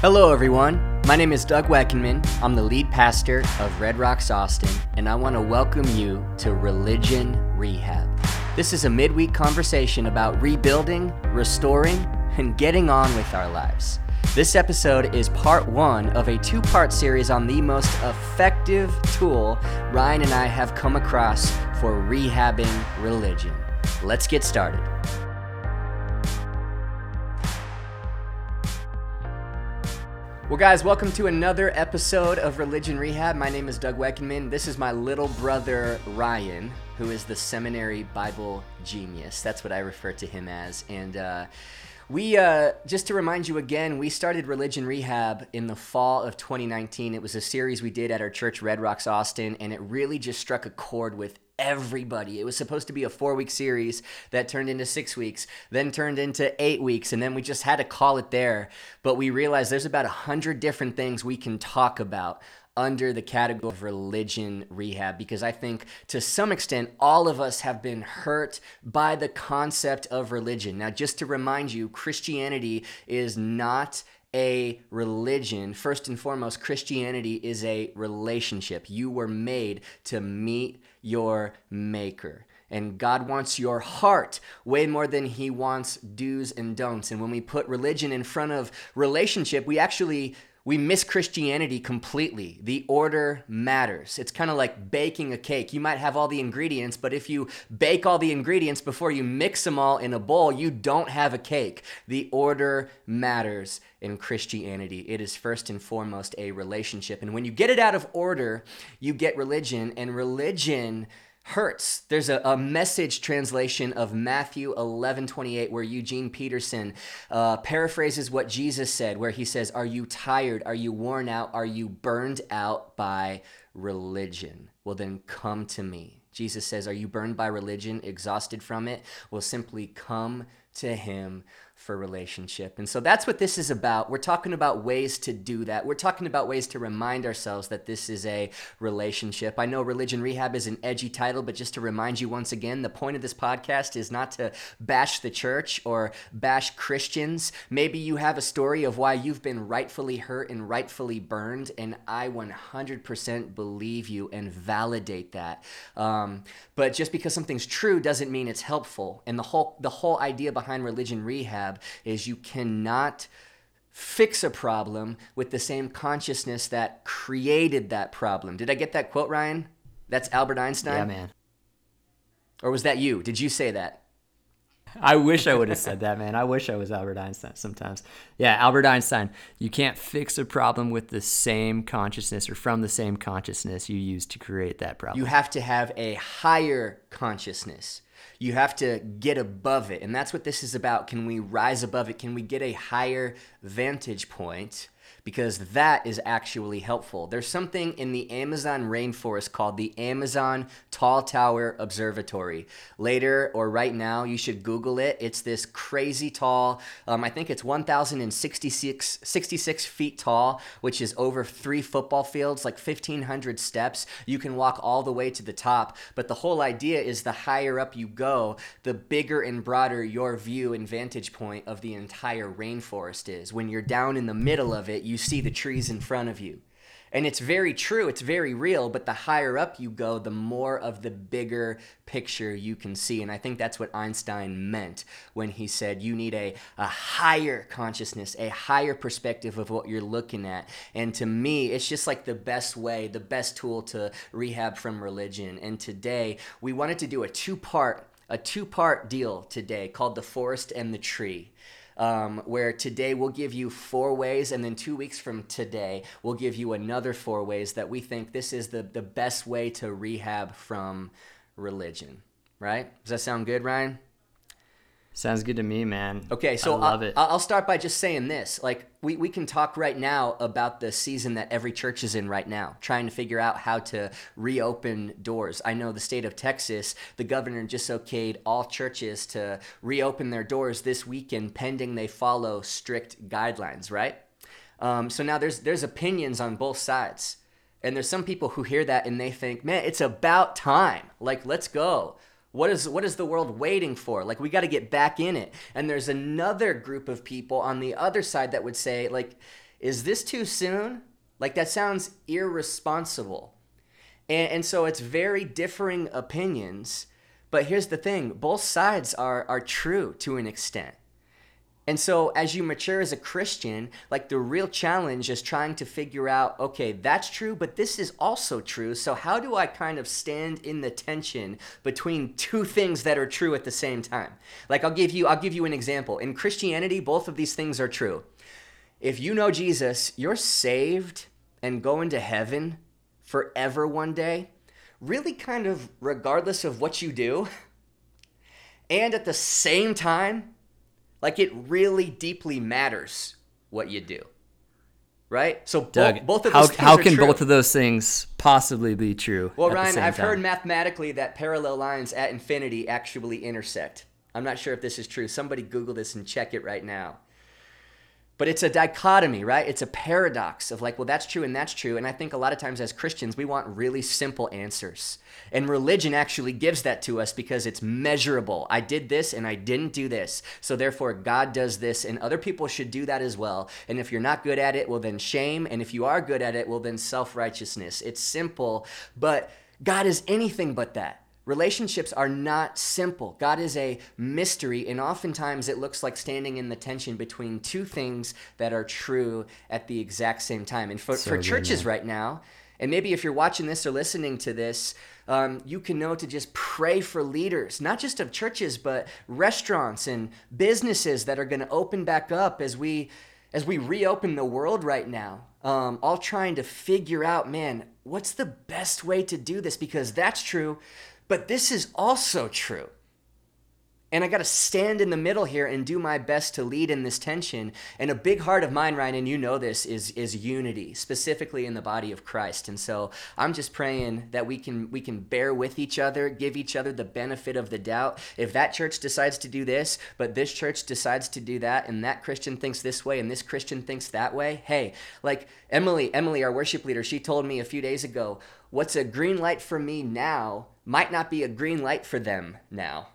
Hello, everyone. My name is Doug Weckenman. I'm the lead pastor of Red Rocks Austin, and I want to welcome you to Religion Rehab. This is a midweek conversation about rebuilding, restoring, and getting on with our lives. This episode is part one of a two part series on the most effective tool Ryan and I have come across for rehabbing religion. Let's get started. Well, guys, welcome to another episode of Religion Rehab. My name is Doug Weckenman. This is my little brother, Ryan, who is the seminary Bible genius. That's what I refer to him as. And, uh, we, uh, just to remind you again, we started Religion Rehab in the fall of 2019. It was a series we did at our church, Red Rocks Austin, and it really just struck a chord with everybody. It was supposed to be a four week series that turned into six weeks, then turned into eight weeks, and then we just had to call it there. But we realized there's about a hundred different things we can talk about under the category of religion rehab because I think to some extent all of us have been hurt by the concept of religion. Now, just to remind you, Christianity is not a religion. First and foremost, Christianity is a relationship. You were made to meet your maker. And God wants your heart way more than He wants do's and don'ts. And when we put religion in front of relationship, we actually we miss Christianity completely. The order matters. It's kind of like baking a cake. You might have all the ingredients, but if you bake all the ingredients before you mix them all in a bowl, you don't have a cake. The order matters in Christianity. It is first and foremost a relationship. And when you get it out of order, you get religion, and religion hurts. There's a, a, message translation of Matthew 11 28 where Eugene Peterson uh, paraphrases what Jesus said, where he says, Are you tired? Are you worn out? Are you burned out by religion? Well, then come to me. Jesus says, Are you burned by religion, exhausted from it? Well, simply come to him for relationship. And so that's what this is about. We're talking about ways to do that. We're talking about ways to remind ourselves that this is a relationship. I know Religion Rehab is an edgy title, but just to remind you once again, the point of this podcast is not to bash the church or bash Christians. Maybe you have a story of why you've been rightfully hurt and rightfully burned, and I 100% believe you and validate that. Um, but just because something's true doesn't mean it's helpful. And the whole the whole idea behind Religion Rehab rehab is you cannot fix a problem with the same consciousness that created that problem. Did I get that quote, Ryan? That's Albert Einstein? Yeah, man. Or was that you? Did you say that? I wish I would have said that, man. I wish I was Albert Einstein sometimes. Yeah, Albert Einstein. You can't fix a problem with the same consciousness or from the same consciousness you used to create that problem. You have to have a higher consciousness. You have to get above it. And that's what this is about. Can we rise above it? Can we get a higher vantage point? Because that is actually helpful. There's something in the Amazon rainforest called the Amazon Tall Tower Observatory. Later or right now, you should Google it. It's this crazy tall, um, I think it's 1,066 66 feet tall, which is over three football fields, like 1,500 steps. You can walk all the way to the top. But the whole idea is the higher up you go, the bigger and broader your view and vantage point of the entire rainforest is. When you're down in the middle of it, you see the trees in front of you. And it's very true, it's very real, but the higher up you go, the more of the bigger picture you can see. And I think that's what Einstein meant when he said you need a, a higher consciousness, a higher perspective of what you're looking at. And to me, it's just like the best way, the best tool to rehab from religion. And today, we wanted to do a two part a two part deal today called The Forest and the Tree um, where today we'll give you four ways, and then two weeks from today, we'll give you another four ways that we think this is the, the best way to rehab from religion. Right? Does that sound good, Ryan? Sounds good to me, man. Okay, so I love I'll, it. I'll start by just saying this. Like, we, we can talk right now about the season that every church is in right now, trying to figure out how to reopen doors. I know the state of Texas, the governor just okayed all churches to reopen their doors this weekend, pending they follow strict guidelines, right? Um, so now there's there's opinions on both sides, and there's some people who hear that and they think, man, it's about time. Like, let's go What is what is the world waiting for? Like we got to get back in it. And there's another group of people on the other side that would say like is this too soon? Like that sounds irresponsible. And, and so it's very differing opinions. But here's the thing both sides are, are true to an extent. And so, as you mature as a Christian, like the real challenge is trying to figure out okay, that's true, but this is also true. So, how do I kind of stand in the tension between two things that are true at the same time? Like, I'll give you, I'll give you an example. In Christianity, both of these things are true. If you know Jesus, you're saved and going to heaven forever one day, really kind of regardless of what you do. And at the same time, like it really deeply matters what you do. Right? So Doug, bo- both of how, those things how can both of those things possibly be true? Well, Ryan, I've time? heard mathematically that parallel lines at infinity actually intersect. I'm not sure if this is true. Somebody Google this and check it right now. But it's a dichotomy, right? It's a paradox of like, well, that's true and that's true. And I think a lot of times as Christians, we want really simple answers. And religion actually gives that to us because it's measurable. I did this and I didn't do this. So therefore, God does this and other people should do that as well. And if you're not good at it, well, then shame. And if you are good at it, well, then self righteousness. It's simple, but God is anything but that. Relationships are not simple. God is a mystery, and oftentimes it looks like standing in the tension between two things that are true at the exact same time. And for, So for churches right now, and maybe if you're watching this or listening to this, um, you can know to just pray for leaders, not just of churches, but restaurants and businesses that are going to open back up as we as we reopen the world right now. Um, all trying to figure out, man, what's the best way to do this? Because that's true, but this is also true. And I got to stand in the middle here and do my best to lead in this tension. And a big heart of mine, Ryan, and you know this, is is unity, specifically in the body of Christ. And so I'm just praying that we can we can bear with each other, give each other the benefit of the doubt. If that church decides to do this, but this church decides to do that, and that Christian thinks this way, and this Christian thinks that way, hey, like Emily, Emily, our worship leader, she told me a few days ago, what's a green light for me now might not be a green light for them now.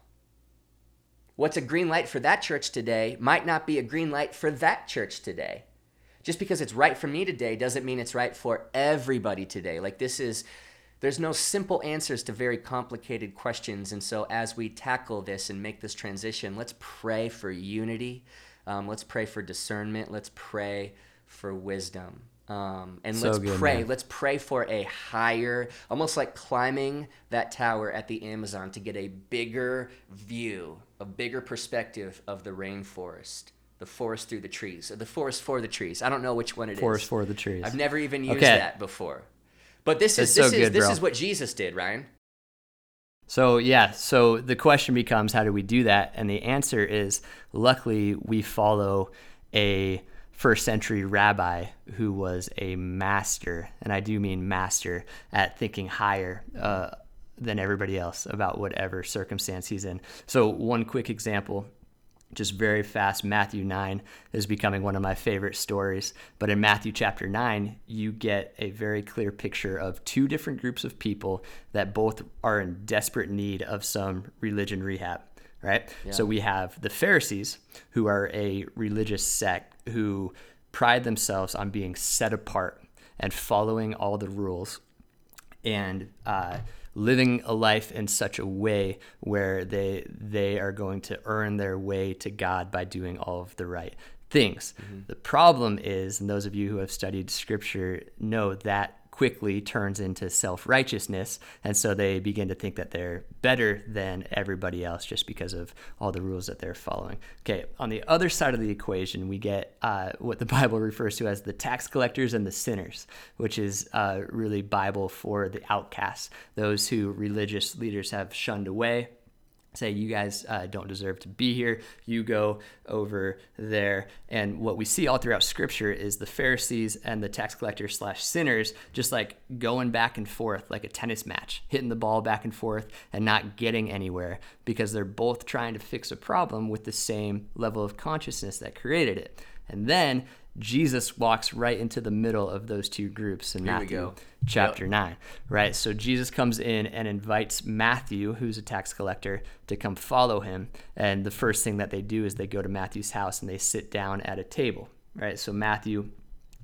What's a green light for that church today might not be a green light for that church today. Just because it's right for me today doesn't mean it's right for everybody today. Like, this is, there's no simple answers to very complicated questions. And so, as we tackle this and make this transition, let's pray for unity. Um, let's pray for discernment. Let's pray for wisdom. Um, and So let's good, pray. man. Let's pray for a higher, almost like climbing that tower at the Amazon to get a bigger view, a bigger perspective of the rainforest, the forest through the trees, or the forest for the trees. I don't know which one it is. Forest for the trees. I've never even used Okay. that before. But this That's is so this is good, this bro. is what Jesus did, Ryan. So yeah, so the question becomes how do we do that? And the answer is luckily we follow a first century rabbi who was a master, and I do mean master at thinking higher uh, than everybody else about whatever circumstance he's in. So one quick example just very fast matthew 9 is becoming one of my favorite stories but in matthew chapter 9 you get a very clear picture of two different groups of people that both are in desperate need of some religion rehab right? So we have the pharisees who are a religious sect who pride themselves on being set apart and following all the rules and uh, living a life in such a way where they they are going to earn their way to God by doing all of the right things. The problem is, and those of you who have studied Scripture know that quickly turns into self-righteousness. And so they begin to think that they're better than everybody else just because of all the rules that they're following. Okay on the other side of the equation we get uh, what the bible refers to as the tax collectors and the sinners which is uh, really bible for the outcasts those who religious leaders have shunned away say you guys uh, don't deserve to be here. You go over there. And what we see all throughout scripture is the pharisees and the tax collectors slash sinners just like going back and forth like a tennis match hitting the ball back and forth and not getting anywhere because they're both trying to fix a problem with the same level of consciousness that created it. And then Jesus walks right into the middle of those two groups in Here Matthew chapter 9, right? So Jesus comes in and invites Matthew, who's a tax collector, to come follow him. And the first thing that they do is they go to Matthew's house and they sit down at a table, right? So Matthew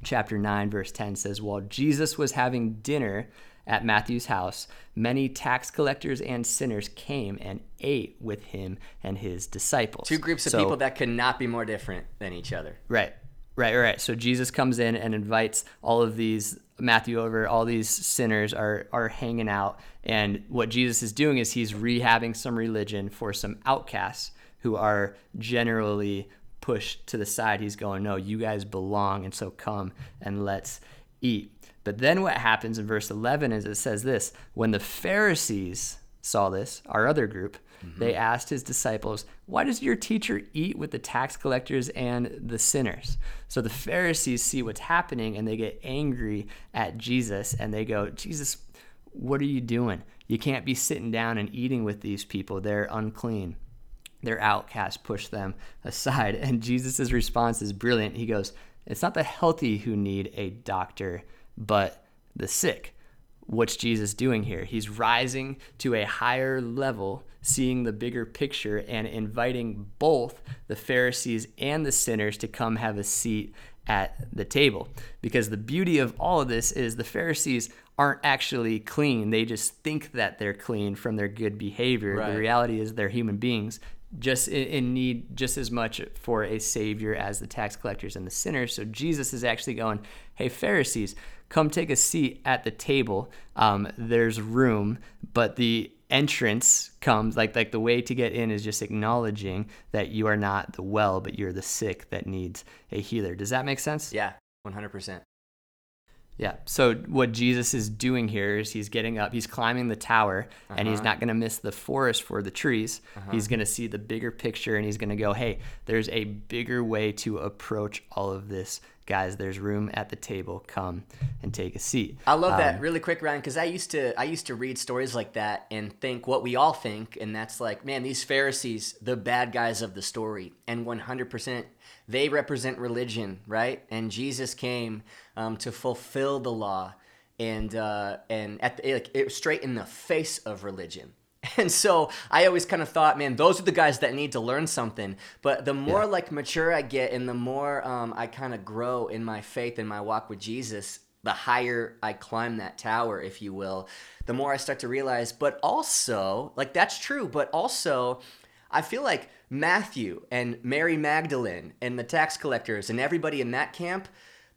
chapter 9, verse 10 says, While Jesus was having dinner at Matthew's house, many tax collectors and sinners came and ate with him and his disciples. Two groups of So- people that could not be more different than each other. Right. Right, right. So Jesus comes in and invites all of these Matthew over, all these sinners are are hanging out and what Jesus is doing is he's rehabbing some religion for some outcasts who are generally pushed to the side. He's going, "No, you guys belong and so come and let's eat." But then what happens in verse 11 is it says this, when the Pharisees saw this, our other group, mm-hmm. they asked his disciples, Why does your teacher eat with the tax collectors and the sinners? So the Pharisees see what's happening and they get angry at Jesus and they go, Jesus, what are you doing? You can't be sitting down and eating with these people. They're unclean. They're outcasts. Push them aside. And Jesus' response is brilliant. He goes, It's not the healthy who need a doctor, but the sick what's Jesus doing here? He's rising to a higher level, seeing the bigger picture, and inviting both the Pharisees and the sinners to come have a seat at the table. Because the beauty of all of this is the Pharisees aren't actually clean. They just think that they're clean from their good behavior. Right. The reality is they're human beings just in, in need just as much for a savior as the tax collectors and the sinners. So Jesus is actually going, "Hey Pharisees, come take a seat at the table. Um, there's room, but the entrance comes like like the way to get in is just acknowledging that you are not the well, but you're the sick that needs a healer. Does that make sense? Yeah, 100%. Yeah. So what Jesus is doing here is he's getting up, he's climbing the tower, and he's Uh-huh. not going to miss the forest for the trees. He's going to see the bigger picture and he's going to go, "Hey, there's a bigger way to approach all of this. Guys, there's room at the table. Come and take a seat." I love that Um, really quick, Ryan, because I used to I used to read stories like that and think what we all think, and that's like, man, these Pharisees, the bad guys of the story, and 100% they represent religion, right? And Jesus came um, to fulfill the law, and uh, and at the, like it, straight in the face of religion. And so I always kind of thought, man, those are the guys that need to learn something. But the more like mature I get, and the more um, I kind of grow in my faith and my walk with Jesus, the higher I climb that tower, if you will, the more I start to realize. But also, like that's true. But also, I feel like Matthew and Mary Magdalene and the tax collectors and everybody in that camp.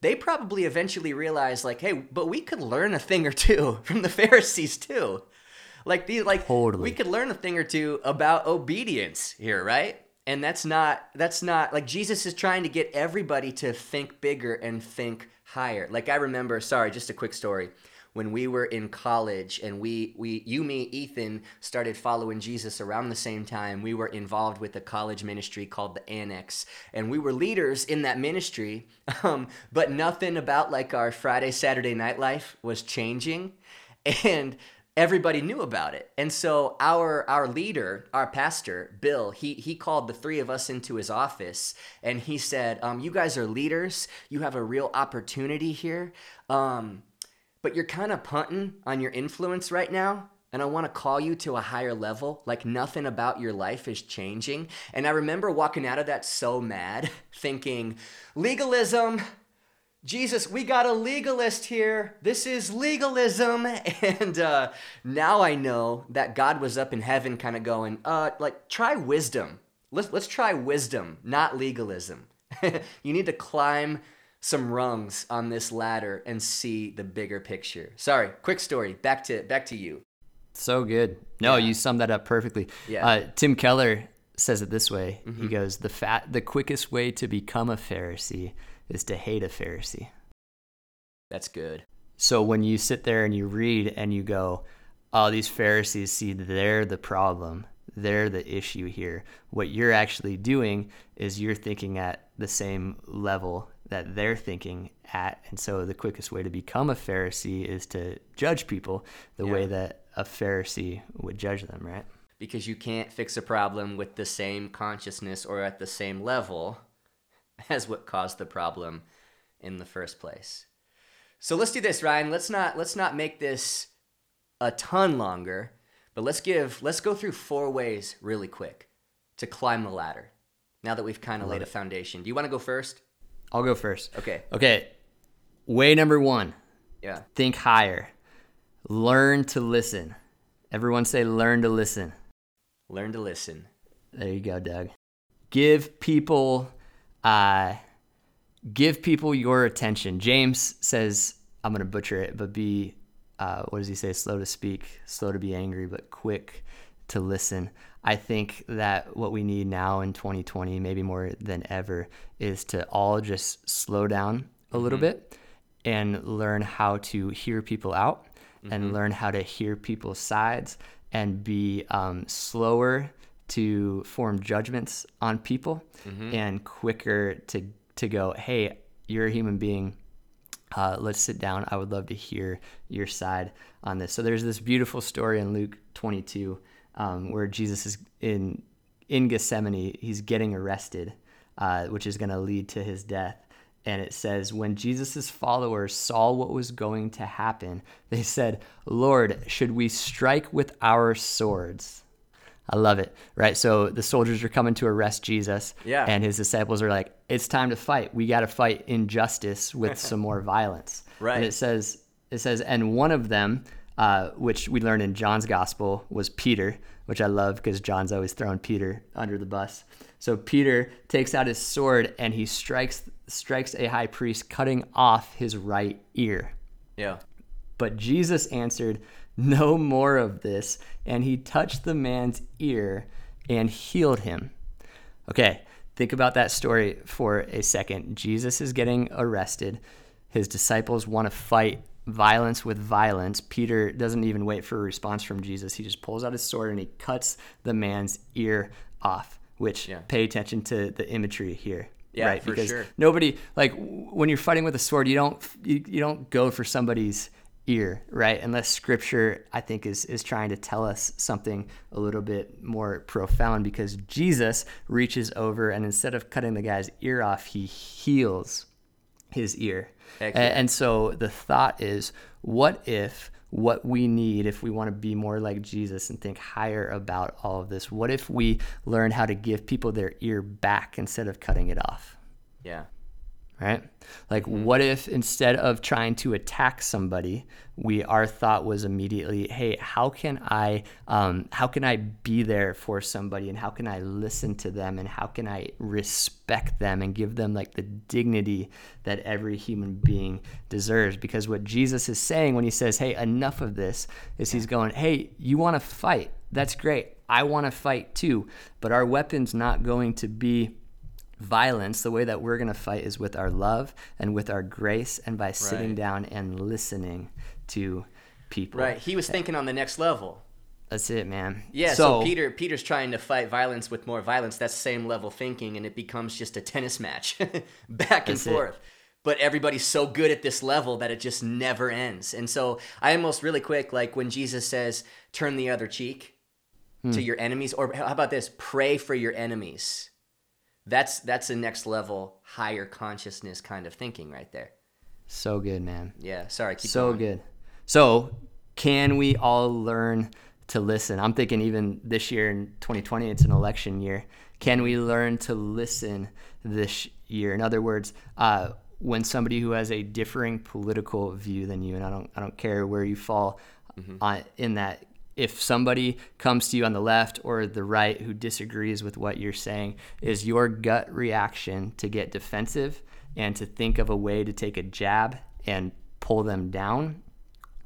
They probably eventually realized, like, hey, but we could learn a thing or two from the Pharisees too. Like the like Totally. we could learn a thing or two about obedience here, right? And that's not that's not like Jesus is trying to get everybody to think bigger and think higher. Like I remember, sorry, just a quick story. When we were in college and we we you me Ethan started following Jesus around the same time, we were involved with a college ministry called the Annex, and we were leaders in that ministry. Um, but nothing about like our Friday Saturday night life was changing, and everybody knew about it. And so our our leader, our pastor, Bill, he he called the three of us into his office and he said, um, "You guys are leaders. You have a real opportunity here, um, but you're kind of punting on your influence right now." And I want to call you to a higher level. Like nothing about your life is changing. And I remember walking out of that so mad, thinking, legalism, Jesus, we got a legalist here. This is legalism. And uh, now I know that God was up in heaven kind of going, uh, like, try wisdom. Let's, let's try wisdom, not legalism. you need to climb some rungs on this ladder and see the bigger picture. Sorry, quick story. Back to back to you. So good. No, Yeah. you summed that up perfectly. Yeah. Uh, Tim Keller says it this way. Mm-hmm. He goes, "The fat, the quickest way to become a Pharisee is to hate a Pharisee." That's good. So when you sit there and you read and you go, "Oh, these Pharisees see they're the problem. They're the issue here." What you're actually doing is you're thinking at the same level that they're thinking at, and so the quickest way to become a Pharisee is to judge people the way that a Pharisee would judge them, right? Because you can't fix a problem with the same consciousness or at the same level as what caused the problem in the first place. So let's do this, Ryan. Let's not let's not make this a ton longer, but let's give let's go through four ways really quick to climb the ladder. Now that we've kind of laid a foundation. Do you want to go first? I'll go first. Okay. Okay. Way number one Yeah. think higher, learn to listen. Everyone say, learn to listen. Learn to listen. There you go, Doug. Give people, uh, give people your attention. James says, I'm gonna butcher it, but be, uh, what does he say? Slow to speak, slow to be angry, but quick to listen. I think that what we need now in 2020, maybe more than ever, is to all just slow down a little bit and learn how to hear people out and learn how to hear people's sides and be um, slower to form judgments on people and quicker to to go hey you're a human being. Uh, let's sit down. I would love to hear your side on this. So there's this beautiful story in luke 22 um, where jesus is in in gethsemane. He's getting arrested uh, which is going to lead to his death. And it says when jesus' followers saw what was going to happen they said lord should we strike with our swords I love it. Right. So the soldiers are coming to arrest Jesus. Yeah. And his disciples are like, it's time to fight. We got to fight injustice with some more violence. Right. And it says, it says, and one of them, uh, which we learned in John's gospel, was Peter, which I love because John's always throwing Peter under the bus. So Peter takes out his sword and he strikes strikes a high priest, cutting off his right ear. Yeah. But Jesus answered, No more of this. And he touched the man's ear and healed him. Okay, think about that story for a second. Jesus is getting arrested. His disciples want to fight violence with violence. Peter doesn't even wait for a response from Jesus. He just pulls out his sword and he cuts the man's ear off, which Yeah. pay attention to the imagery here. Yeah, right? for because sure. nobody like when you're fighting with a sword you don't you, you don't go for somebody's ear right unless scripture i think is is trying to tell us something a little bit more profound because jesus reaches over and instead of cutting the guy's ear off he heals his ear yeah. and so the thought is what if what we need if we want to be more like Jesus and think higher about all of this what if we learn how to give people their ear back instead of cutting it off Yeah. Right? Like what if instead of trying to attack somebody we our thought was immediately hey how can i um, how can i be there for somebody and how can i listen to them and how can i respect them and give them like the dignity that every human being deserves? Because what jesus is saying when he says hey enough of this is he's going hey you want to fight? That's great. I want to fight too. But our weapon's not going to be violence, the way that we're going to fight is with our love and with our grace and by sitting Right. down and listening to people. Right. He was thinking on the next level. That's it, man. Yeah, so, Peter Peter's trying to fight violence with more violence. That's same level thinking, and it becomes just a tennis match, back and That's it. forth. But everybody's so good at this level that it just never ends. And so I almost really quick, like when Jesus says, "Turn the other cheek Hmm. to your enemies," or how about this? Pray for your enemies. That's that's a next level, higher consciousness kind of thinking right there. So good, man. Yeah. Sorry. Keep so going. good. So, can we all learn to listen? I'm thinking even this year in 2020, it's an election year. Can we learn to listen this year? In other words, uh, when somebody who has a differing political view than you, and I don't, I don't care where you fall on, in that. If somebody comes to you on the left or the right who disagrees with what you're saying, is your gut reaction to get defensive and to think of a way to take a jab and pull them down?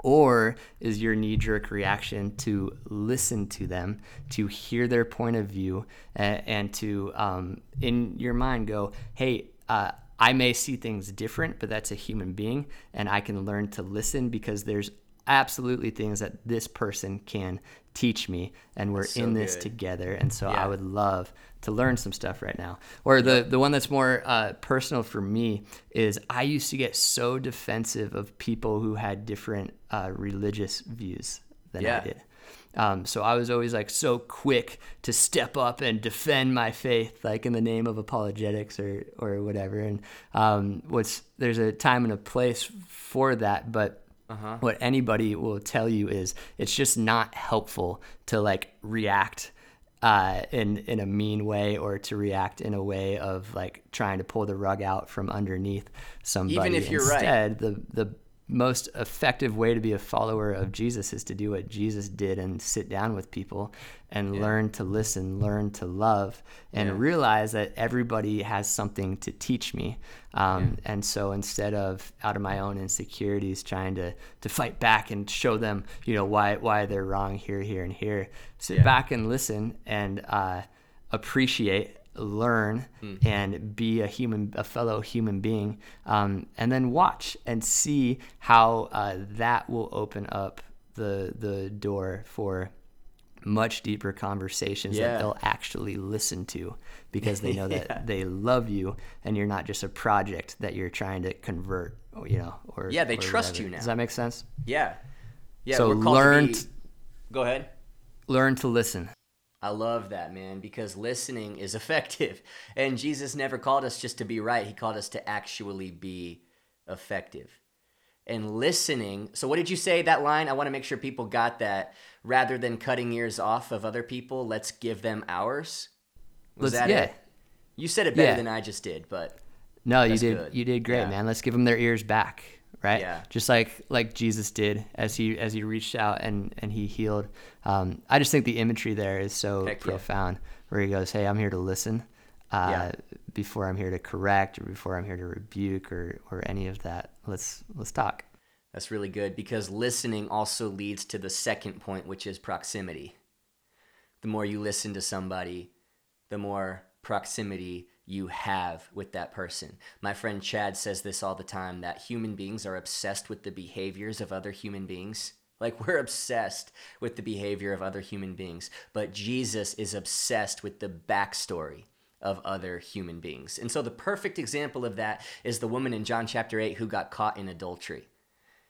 Or is your knee jerk reaction to listen to them, to hear their point of view, and, to, um, in your mind, go, hey, uh, I may see things different, but that's a human being, and I can learn to listen because there's absolutely things that this person can teach me, and we're so in this good. together. And so Yeah. I would love to learn some stuff right now. Or the the one that's more uh, personal for me is I used to get so defensive of people who had different uh, religious views than Yeah. I did. Um, so I was always like so quick to step up and defend my faith, like in the name of apologetics or or whatever. And um, what's there's a time and a place for that, but uh-huh. what anybody will tell you is it's just not helpful to like react uh, in in a mean way or to react in a way of like trying to pull the rug out from underneath somebody. Even if you're Instead, right. the the most effective way to be a follower of Jesus is to do what Jesus did and sit down with people and yeah. learn to listen, learn to love, and yeah. realize that everybody has something to teach me. Um, yeah. And so instead of out of my own insecurities trying to to fight back and show them, you know, why why they're wrong here, here, and here, sit back and listen and uh, appreciate learn mm. and be a human, a fellow human being, um, and then watch and see how uh, that will open up the the door for much deeper conversations yeah. that they'll actually listen to because they know that yeah. they love you and you're not just a project that you're trying to convert you know or yeah they or trust whatever. you now does that make sense yeah yeah so learn to be... go ahead learn to listen I love that, man, because listening is effective. And Jesus never called us just to be right, He called us to actually be effective. And listening, so what did you say that line? I want to make sure people got that. Rather than cutting ears off of other people, let's give them ours. Was let's, that yeah. it? You said it better yeah. than I just did, but no, you did. Good. You did great, yeah. man. Let's give them their ears back right? Yeah. Just like like Jesus did as he as he reached out and and he healed. Um, I just think the imagery there is so Heck profound. Yeah. Where he goes, "Hey, I'm here to listen." Uh, yeah. Before I'm here to correct or before I'm here to rebuke or or any of that, let's let's talk. That's really good because listening also leads to the second point, which is proximity. The more you listen to somebody, the more proximity you have with that person. My friend Chad says this all the time that human beings are obsessed with the behaviors of other human beings. Like we're obsessed with the behavior of other human beings, but Jesus is obsessed with the backstory of other human beings. And so the perfect example of that is the woman in John chapter 8 who got caught in adultery.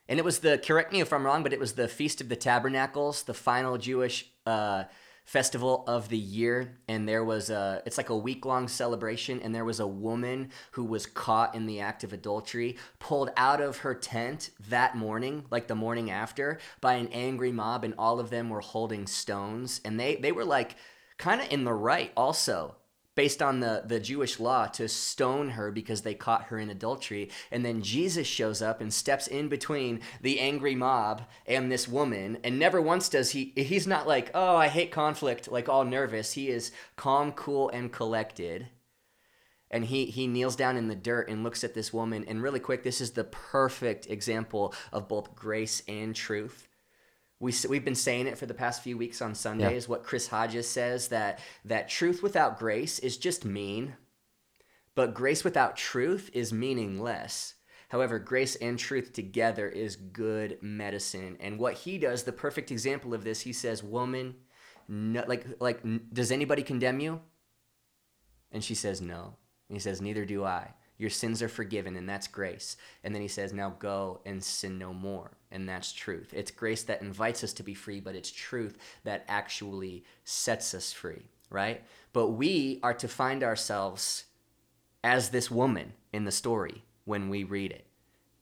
And it was the, correct me if I'm wrong, but it was the Feast of the Tabernacles, the final Jewish uh, festival of the year and there was a it's like a week long celebration and there was a woman who was caught in the act of adultery pulled out of her tent that morning like the morning after by an angry mob and all of them were holding stones and they they were like kind of in the right also based on the, the Jewish law to stone her because they caught her in adultery. And then Jesus shows up and steps in between the angry mob and this woman. And never once does he, he's not like, oh, I hate conflict, like all nervous. He is calm, cool, and collected. And he, he kneels down in the dirt and looks at this woman. And really quick, this is the perfect example of both grace and truth we, we've been saying it for the past few weeks on Sundays. Yeah. What Chris Hodges says that that truth without grace is just mean, but grace without truth is meaningless. However, grace and truth together is good medicine. And what he does, the perfect example of this, he says, "Woman, no, like like does anybody condemn you?" And she says, "No." And he says, "Neither do I." Your sins are forgiven, and that's grace. And then he says, Now go and sin no more. And that's truth. It's grace that invites us to be free, but it's truth that actually sets us free, right? But we are to find ourselves as this woman in the story when we read it.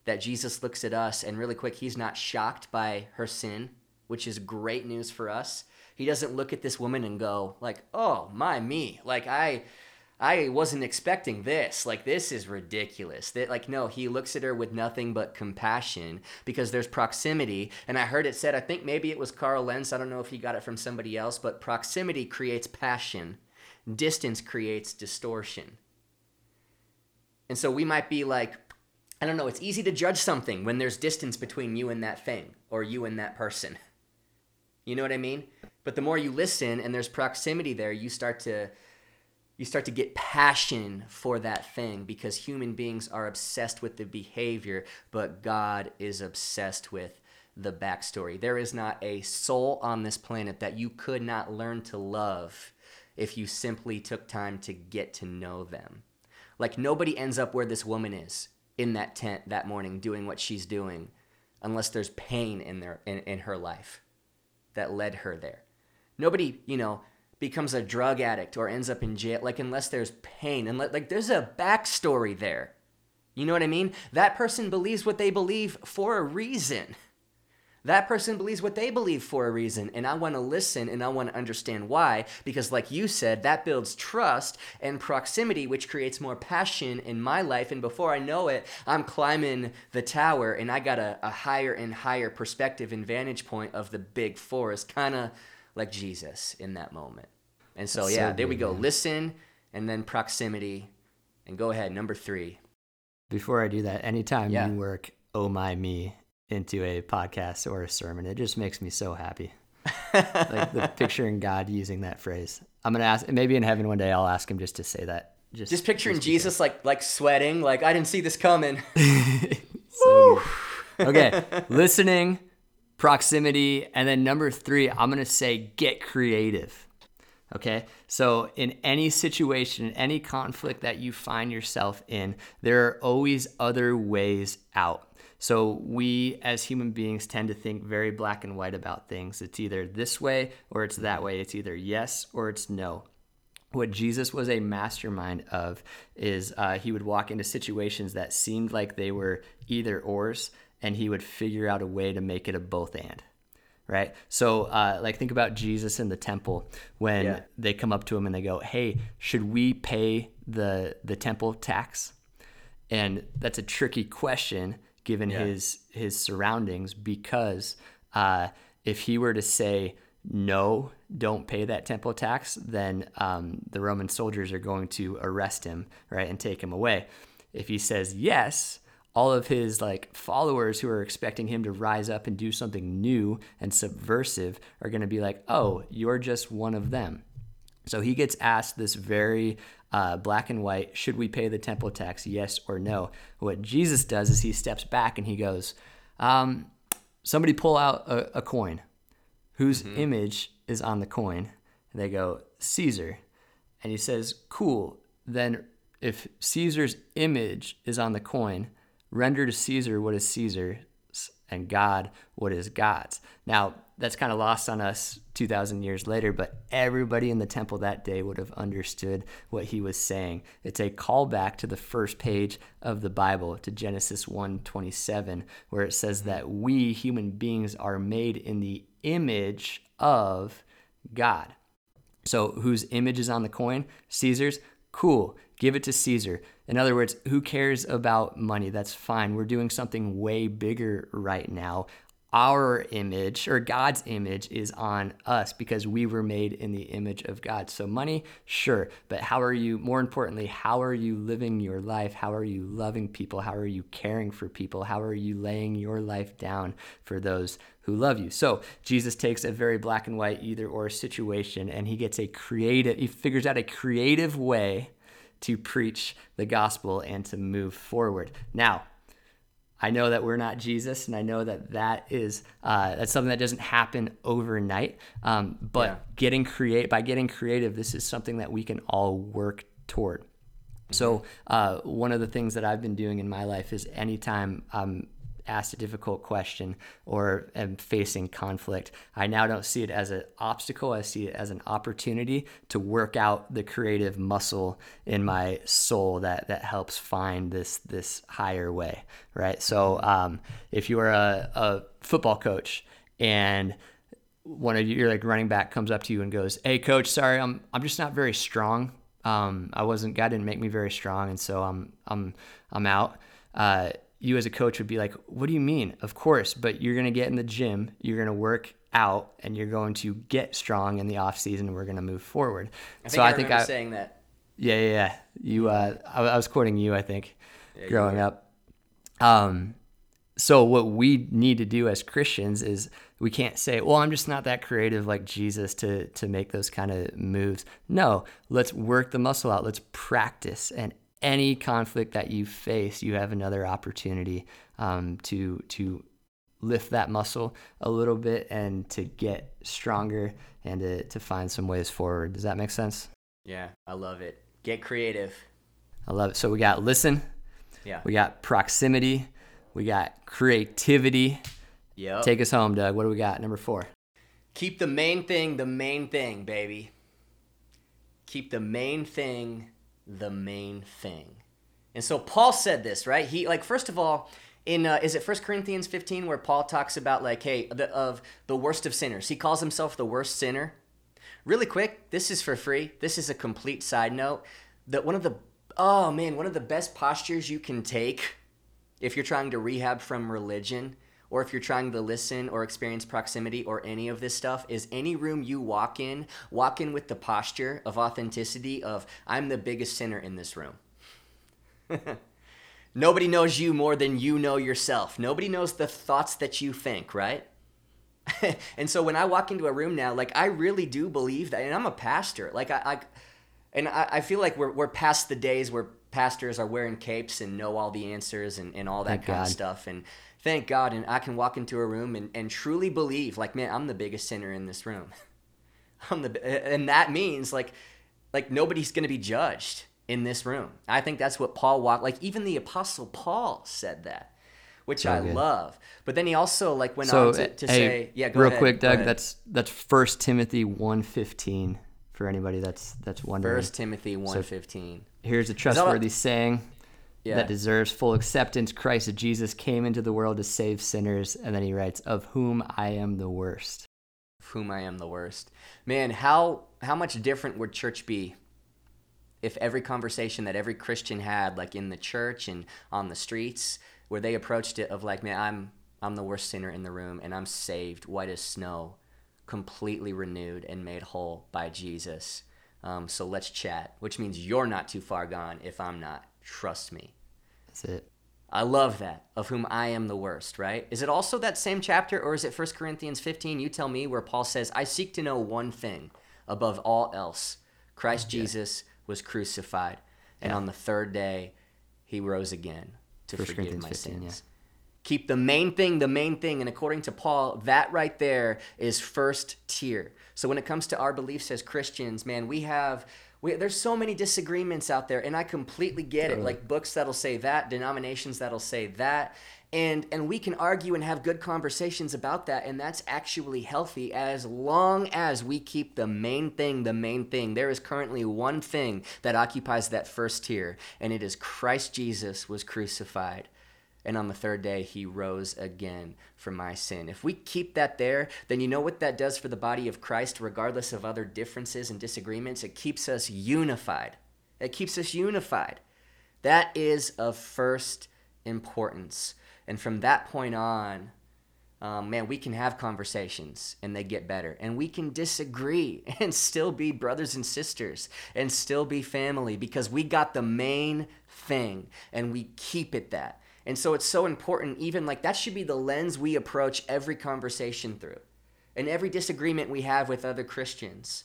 That Jesus looks at us, and really quick, he's not shocked by her sin, which is great news for us. He doesn't look at this woman and go, like, oh, my me. Like, I I wasn't expecting this. Like this is ridiculous. That like no, he looks at her with nothing but compassion because there's proximity. And I heard it said, I think maybe it was Carl Lentz. I don't know if he got it from somebody else, but proximity creates passion. Distance creates distortion. And so we might be like, I don't know, it's easy to judge something when there's distance between you and that thing or you and that person. You know what I mean? But the more you listen and there's proximity there, you start to you start to get passion for that thing because human beings are obsessed with the behavior, but God is obsessed with the backstory. There is not a soul on this planet that you could not learn to love if you simply took time to get to know them. Like nobody ends up where this woman is in that tent that morning doing what she's doing unless there's pain in their in, in her life. that led her there. Nobody, you know, becomes a drug addict or ends up in jail like unless there's pain and like there's a backstory there. You know what I mean? That person believes what they believe for a reason. That person believes what they believe for a reason, and I want to listen and I want to understand why, because, like you said, that builds trust and proximity, which creates more passion in my life. And before I know it, I'm climbing the tower and I got a, a higher and higher perspective and vantage point of the big forest, kind of like Jesus in that moment. And so, That's yeah, so there we go. Man. Listen and then proximity. And go ahead, number three. Before I do that, anytime yeah. you work oh my me into a podcast or a sermon. It just makes me so happy. like the picturing God using that phrase. I'm gonna ask maybe in heaven one day I'll ask him just to say that. Just, just picturing just Jesus like like sweating, like I didn't see this coming. so okay, listening, proximity, and then number three, I'm gonna say get creative. Okay, so in any situation, in any conflict that you find yourself in, there are always other ways out. So we as human beings tend to think very black and white about things. It's either this way or it's that way. It's either yes or it's no. What Jesus was a mastermind of is uh, he would walk into situations that seemed like they were either ors, and he would figure out a way to make it a both and right? So, uh, like, think about Jesus in the temple when yeah. they come up to him and they go, "Hey, should we pay the the temple tax?" And that's a tricky question given yeah. his his surroundings because uh, if he were to say no, don't pay that temple tax, then um, the Roman soldiers are going to arrest him, right, and take him away. If he says yes, all of his like followers who are expecting him to rise up and do something new and subversive are going to be like, "Oh, you're just one of them." So he gets asked this very uh, black and white should we pay the temple tax, yes or no? What Jesus does is he steps back and he goes, um, Somebody pull out a, a coin. Whose mm-hmm. image is on the coin? And they go, Caesar. And he says, Cool. Then if Caesar's image is on the coin, render to Caesar what is Caesar, and God what is God's. Now, that's kind of lost on us 2000 years later but everybody in the temple that day would have understood what he was saying. It's a callback to the first page of the bible to genesis 1:27 where it says that we human beings are made in the image of god. So whose image is on the coin? Caesar's cool give it to caesar. In other words who cares about money? That's fine. We're doing something way bigger right now our image or God's image is on us because we were made in the image of God. So, money, sure, but how are you, more importantly, how are you living your life? How are you loving people? How are you caring for people? How are you laying your life down for those who love you? So, Jesus takes a very black and white either or situation and he gets a creative, he figures out a creative way to preach the gospel and to move forward. Now, I know that we're not Jesus, and I know that that is uh, that's something that doesn't happen overnight. Um, but yeah. getting create by getting creative, this is something that we can all work toward. So uh, one of the things that I've been doing in my life is anytime I'm asked a difficult question or am facing conflict, I now don't see it as an obstacle. I see it as an opportunity to work out the creative muscle in my soul that that helps find this this higher way. Right. So um, if you are a, a football coach and one of your like running back comes up to you and goes, "Hey, coach, sorry, I'm I'm just not very strong. Um, I wasn't God didn't make me very strong, and so I'm I'm I'm out." Uh, you as a coach would be like, what do you mean? Of course, but you're going to get in the gym, you're going to work out, and you're going to get strong in the off season. And we're going to move forward. I so I, I think I saying that. Yeah, yeah, yeah. You, uh, I, I, was quoting you, I think, yeah, growing up. Um, so what we need to do as Christians is we can't say, "Well, I'm just not that creative like Jesus to to make those kind of moves." No, let's work the muscle out. Let's practice and any conflict that you face, you have another opportunity um, to to lift that muscle a little bit and to get stronger and to, to find some ways forward. Does that make sense? Yeah, I love it. Get creative. I love it. So we got listen. Yeah. We got proximity. We got creativity. Yep. Take us home, Doug. What do we got? Number four. Keep the main thing the main thing, baby. Keep the main thing the main thing. And so Paul said this, right? He like first of all, in uh, is it First Corinthians 15 where Paul talks about like hey, the, of the worst of sinners. He calls himself the worst sinner. Really quick, this is for free. This is a complete side note. That one of the oh man, one of the best postures you can take if you're trying to rehab from religion or if you're trying to listen or experience proximity or any of this stuff is any room you walk in walk in with the posture of authenticity of i'm the biggest sinner in this room. Nobody knows you more than you know yourself. Nobody knows the thoughts that you think right? And so when i walk into a room now like i really do believe that and i'm a pastor. Like i, I and I, I feel like we're, we're past the days where pastors are wearing capes and know all the answers and, and all that Thank kind God. of stuff. And thank God, and I can walk into a room and, and truly believe, like, man, I'm the biggest sinner in this room. I'm the, and that means like, like nobody's going to be judged in this room. I think that's what Paul walked. Like even the apostle Paul said that, which So I good. love. But then he also like went So on to, to hey, say, yeah, go real ahead, quick, Doug. That's that's First Timothy 1.15 for anybody that's that's wondering. First Timothy one fifteen. Here's a trustworthy saying Yeah. that deserves full acceptance. Christ Jesus came into the world to save sinners, and then he writes, "Of whom I am the worst." of whom I am the worst. Man, how how much different would church be if every conversation that every Christian had, like in the church and on the streets, where they approached it of like, man, I'm I'm the worst sinner in the room, and I'm saved, white as snow, completely renewed and made whole by Jesus. Um, so let's chat, which means you're not too far gone if I'm not. Trust me. That's it. I love that, of whom I am the worst, right? Is it also that same chapter, or is it 1 Corinthians 15? You tell me, where Paul says, I seek to know one thing above all else Christ Jesus was crucified, and on the third day, he rose again to 1 forgive my 15, sins. Keep the main thing the main thing. And according to Paul, that right there is first tier. So when it comes to our beliefs as Christians, man, we have. We, there's so many disagreements out there, and I completely get it. Like books that'll say that, denominations that'll say that, and and we can argue and have good conversations about that, and that's actually healthy as long as we keep the main thing the main thing. There is currently one thing that occupies that first tier, and it is Christ Jesus was crucified and on the third day he rose again for my sin. If we keep that there, then you know what that does for the body of Christ, regardless of other differences and disagreements? It keeps us unified. It keeps us unified. That is of first importance. And from that point on, um, man, we can have conversations and they get better. And we can disagree and still be brothers and sisters and still be family because we got the main thing and we keep it that. And so it's so important, even like that should be the lens we approach every conversation through and every disagreement we have with other Christians.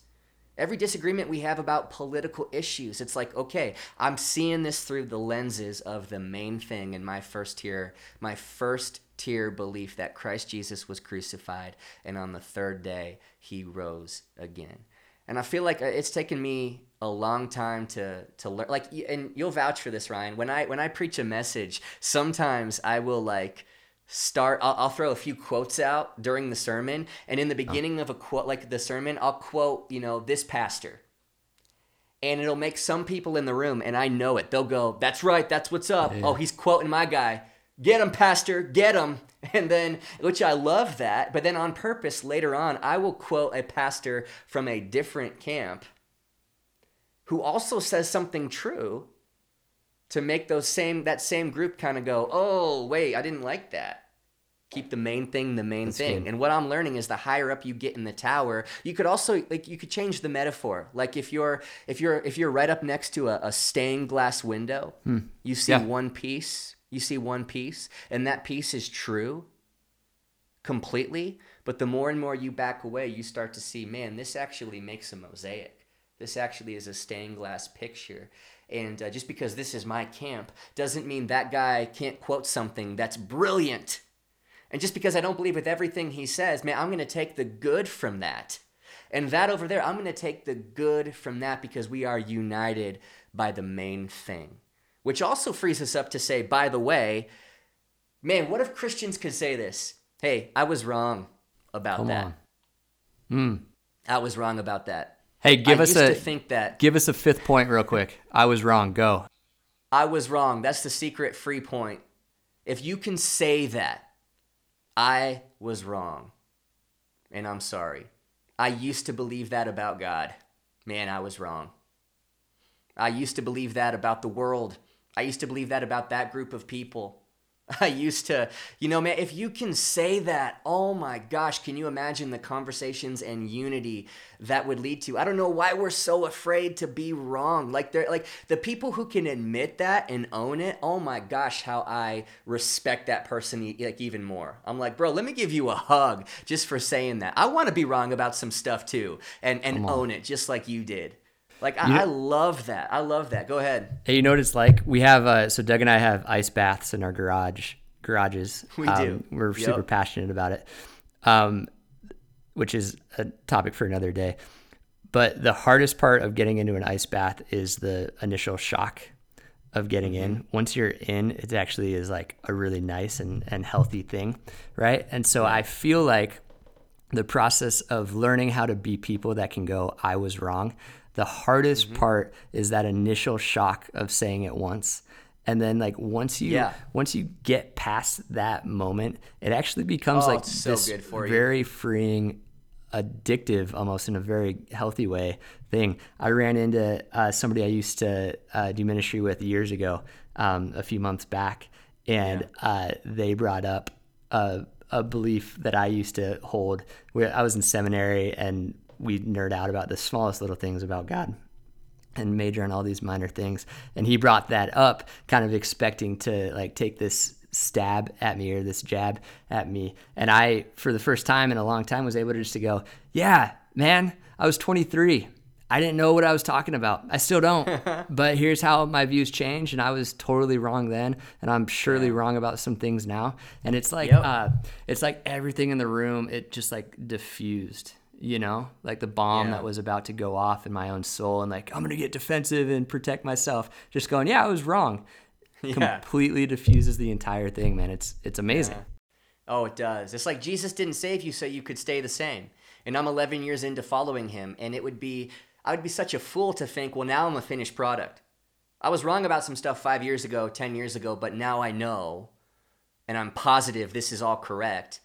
Every disagreement we have about political issues, it's like, okay, I'm seeing this through the lenses of the main thing in my first tier, my first tier belief that Christ Jesus was crucified and on the third day he rose again. And I feel like uh, it's taken me a long time to to learn like and you'll vouch for this Ryan. When I when I preach a message, sometimes I will like start I'll, I'll throw a few quotes out during the sermon and in the oh. beginning of a quote like the sermon I'll quote you know this pastor. And it'll make some people in the room and I know it. They'll go that's right that's what's up. Oh he's quoting my guy. Get him pastor get him. And then which I love that but then on purpose later on I will quote a pastor from a different camp who also says something true to make those same that same group kind of go, "Oh, wait, I didn't like that." Keep the main thing the main That's thing. good. And what I'm learning is the higher up you get in the tower, you could also like you could change the metaphor. Like if you're if you're if you're right up next to a, a stained glass window, hmm. you see Yeah. one piece, you see one piece, and that piece is true completely. But the more and more you back away, you start to see, man, this actually makes a mosaic. This actually is a stained glass picture. And uh, just because this is my camp doesn't mean that guy can't quote something that's brilliant. And just because I don't believe with everything he says, man, I'm going to take the good from that. And that over there, I'm going to take the good from that because we are united by the main thing. Which also frees us up to say, by the way, man, what if Christians could say this? Hey, I was wrong about Come that. on. I was wrong about that. Hey, give I us a think that give us a fifth point real quick. I was wrong. Go. I was wrong. That's the secret free point. If you can say that, I was wrong. And I'm sorry. I used to believe that about God. Man, I was wrong. I used to believe that about the world. I used to believe that about that group of people. I used to, you know, man, if you can say that, oh my gosh, can you imagine the conversations and unity that would lead to? I don't know why we're so afraid to be wrong. Like they're like the people who can admit that and own it. Oh my gosh, how I respect that person like even more. I'm like, bro, let me give you a hug just for saying that. I want to be wrong about some stuff too, and and own it just like you did. Like I, I love that. I love that. Go ahead. Hey, you know what it's like? We have uh, so Doug and I have ice baths in our garage garages. We Um, do. We're Yep. super passionate about it, um, which is a topic for another day. But the hardest part of getting into an ice bath is the initial shock of getting Mm-hmm. in. Once you're in, it actually is like a really nice and, and healthy thing, right? And so I feel like the process of learning how to be people that can go, I was wrong. The hardest Mm-hmm. part is that initial shock of saying it once. And then like once you Yeah. once you get past that moment, it actually becomes Oh, like so this good for you. very freeing addictive almost in a very healthy way thing i ran into uh, somebody i used to uh, do ministry with years ago um, a few months back and uh, they brought up a, a belief that i used to hold i was in seminary and we nerd out about the smallest little things about god and major on all these minor things. And he brought that up, kind of expecting to like take this stab at me or this jab at me. And I, for the first time in a long time, was able to just to go, yeah, man, I was 23. I didn't know what I was talking about. I still don't. but here's how my views changed, and I was totally wrong then, and I'm surely wrong about some things now. And it's like, Yep. uh, it's like everything in the room, it just like diffused. You know, like the bomb Yeah. that was about to go off in my own soul, and like I'm gonna get defensive and protect myself. Just going, yeah, I was wrong. Yeah. Completely diffuses the entire thing, man. It's it's amazing. Oh, it does. It's like Jesus didn't save you so you could stay the same. And I'm 11 years into following him, and it would be, I would be such a fool to think, well, now I'm a finished product. I was wrong about some stuff five years ago, 10 years ago, but now I know, and I'm positive this is all correct.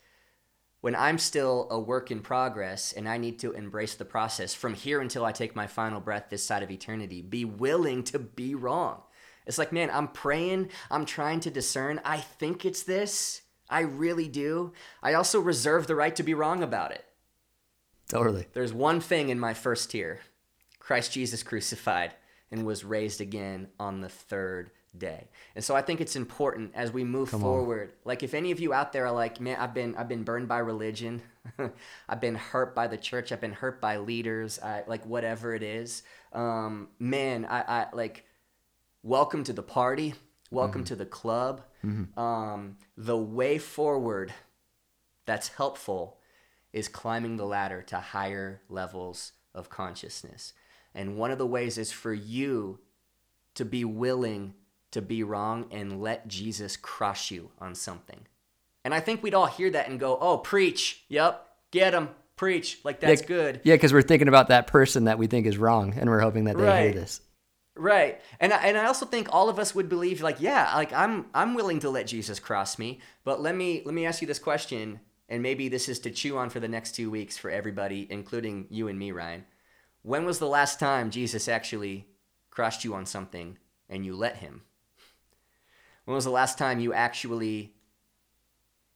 When I'm still a work in progress and I need to embrace the process from here until I take my final breath this side of eternity, be willing to be wrong. It's like, man, I'm praying, I'm trying to discern. I think it's this. I really do. I also reserve the right to be wrong about it. Totally. There's one thing in my first tier Christ Jesus crucified and was raised again on the third day. And so I think it's important as we move forward. Like if any of you out there are like, man, I've been I've been burned by religion. I've been hurt by the church. I've been hurt by leaders. I like whatever it is. Um, man, I, I like welcome to the party. Welcome to the club. Um, the way forward that's helpful is climbing the ladder to higher levels of consciousness. And one of the ways is for you to be willing to be wrong and let Jesus crush you on something. And I think we'd all hear that and go, oh, preach. Yep. Get him. Preach. Like, that's yeah, good. Yeah, because we're thinking about that person that we think is wrong, and we're hoping that they Right. hear this. Right. And I, and I also think all of us would believe like yeah, like I'm I'm willing to let Jesus cross me, but let me let me ask you this question and maybe this is to chew on for the next 2 weeks for everybody including you and me, Ryan. When was the last time Jesus actually crossed you on something and you let him? When was the last time you actually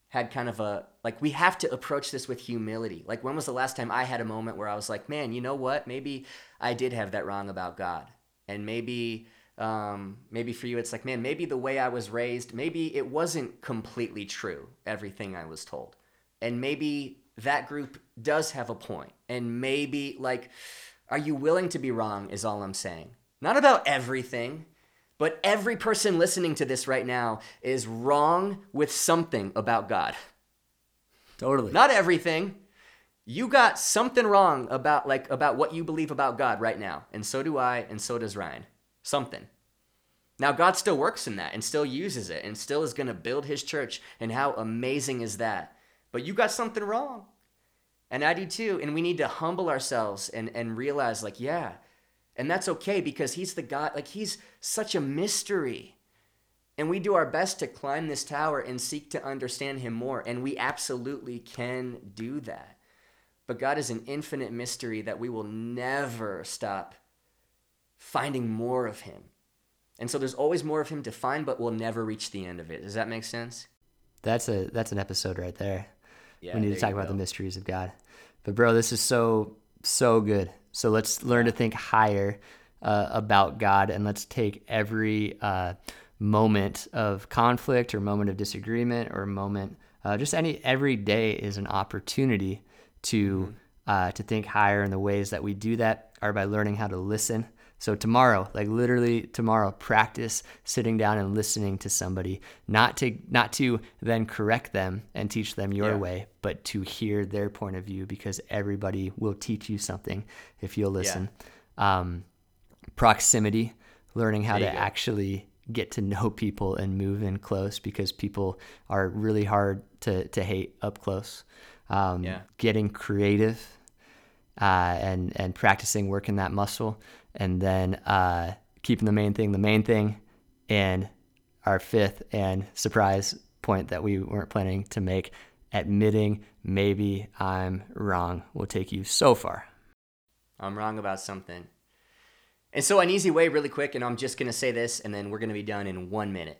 had kind of a like we have to approach this with humility. Like when was the last time I had a moment where I was like, "Man, you know what? Maybe I did have that wrong about God." And maybe um, maybe for you it's like, "Man, maybe the way I was raised, maybe it wasn't completely true everything I was told." And maybe that group does have a. And maybe like are you willing to be wrong is all I'm saying. Not about everything, but every person listening to this right now is wrong with something about God. Totally. Not everything. You got something wrong about like about what you believe about God right now. And so do I, and so does Ryan. Something. Now God still works in that and still uses it and still is going to build his church and how amazing is that? But you got something wrong. And I do too. And we need to humble ourselves and, and realize, like, yeah. And that's okay because he's the God, like, he's such a mystery. And we do our best to climb this tower and seek to understand him more. And we absolutely can do that. But God is an infinite mystery that we will never stop finding more of him. And so there's always more of him to find, but we'll never reach the end of it. Does that make sense? That's a that's an episode right there. Yeah, we need to talk about the mysteries of God. But bro, this is so so good. So let's learn to think higher uh, about God, and let's take every uh, moment of conflict or moment of disagreement or moment uh, just any every day is an opportunity to mm-hmm. Uh, to think higher. And the ways that we do that are by learning how to listen so tomorrow, like literally tomorrow, practice sitting down and listening to somebody, not to not to then correct them and teach them your yeah. way, but to hear their point of view because everybody will teach you something if you'll listen. Yeah. Um, proximity, learning how to go. actually get to know people and move in close because people are really hard to, to hate up close. Um, yeah. Getting creative uh, and and practicing working that muscle and then uh, keeping the main thing the main thing. And our fifth and surprise point that we weren't planning to make admitting maybe I'm wrong will take you so far. I'm wrong about something. And so, an easy way, really quick, and I'm just to say this, and then we're to be done in one minute.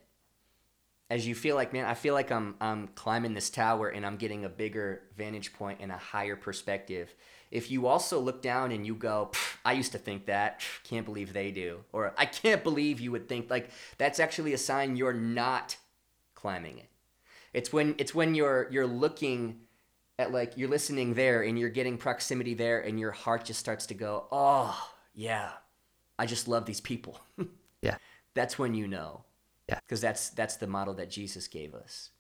As you feel like, man, I feel like I'm, I'm climbing this tower and I'm getting a bigger vantage point and a higher perspective if you also look down and you go, I used to think that, can't believe they do, or I can't believe you would think like that's actually a sign you're not climbing it. It's when it's when you're you're looking at like you're listening there and you're getting proximity there and your heart just starts to go, "Oh, yeah. I just love these people." yeah. That's when you know. Yeah. Cuz that's that's the model that Jesus gave us.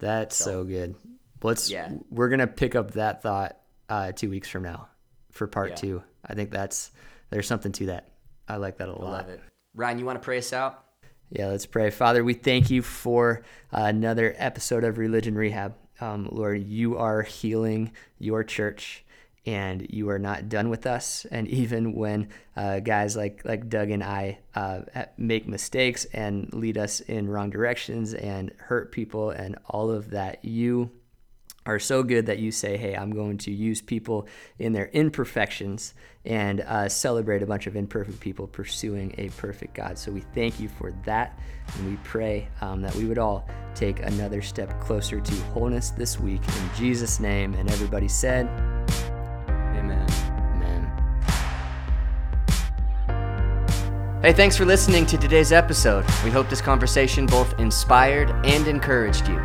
That's so, so good. Let's yeah. we're going to pick up that thought uh, two weeks from now for part yeah. two. I think that's there's something to that. I like that a Love lot. Love it. Ryan, you want to pray us out? Yeah, let's pray. Father, we thank you for another episode of Religion Rehab. Um, Lord, you are healing your church and you are not done with us. And even when uh, guys like like Doug and I uh, make mistakes and lead us in wrong directions and hurt people and all of that, you are so good that you say, hey, I'm going to use people in their imperfections and uh, celebrate a bunch of imperfect people pursuing a perfect God. So we thank you for that. And we pray um, that we would all take another step closer to wholeness this week. In Jesus' name. And everybody said, Amen. Amen. Hey, thanks for listening to today's episode. We hope this conversation both inspired and encouraged you.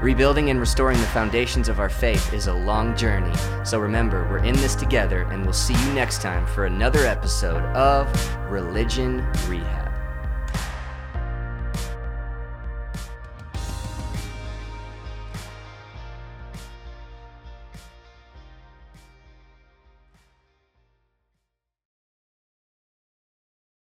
Rebuilding and restoring the foundations of our faith is a long journey. So remember, we're in this together, and we'll see you next time for another episode of Religion Rehab.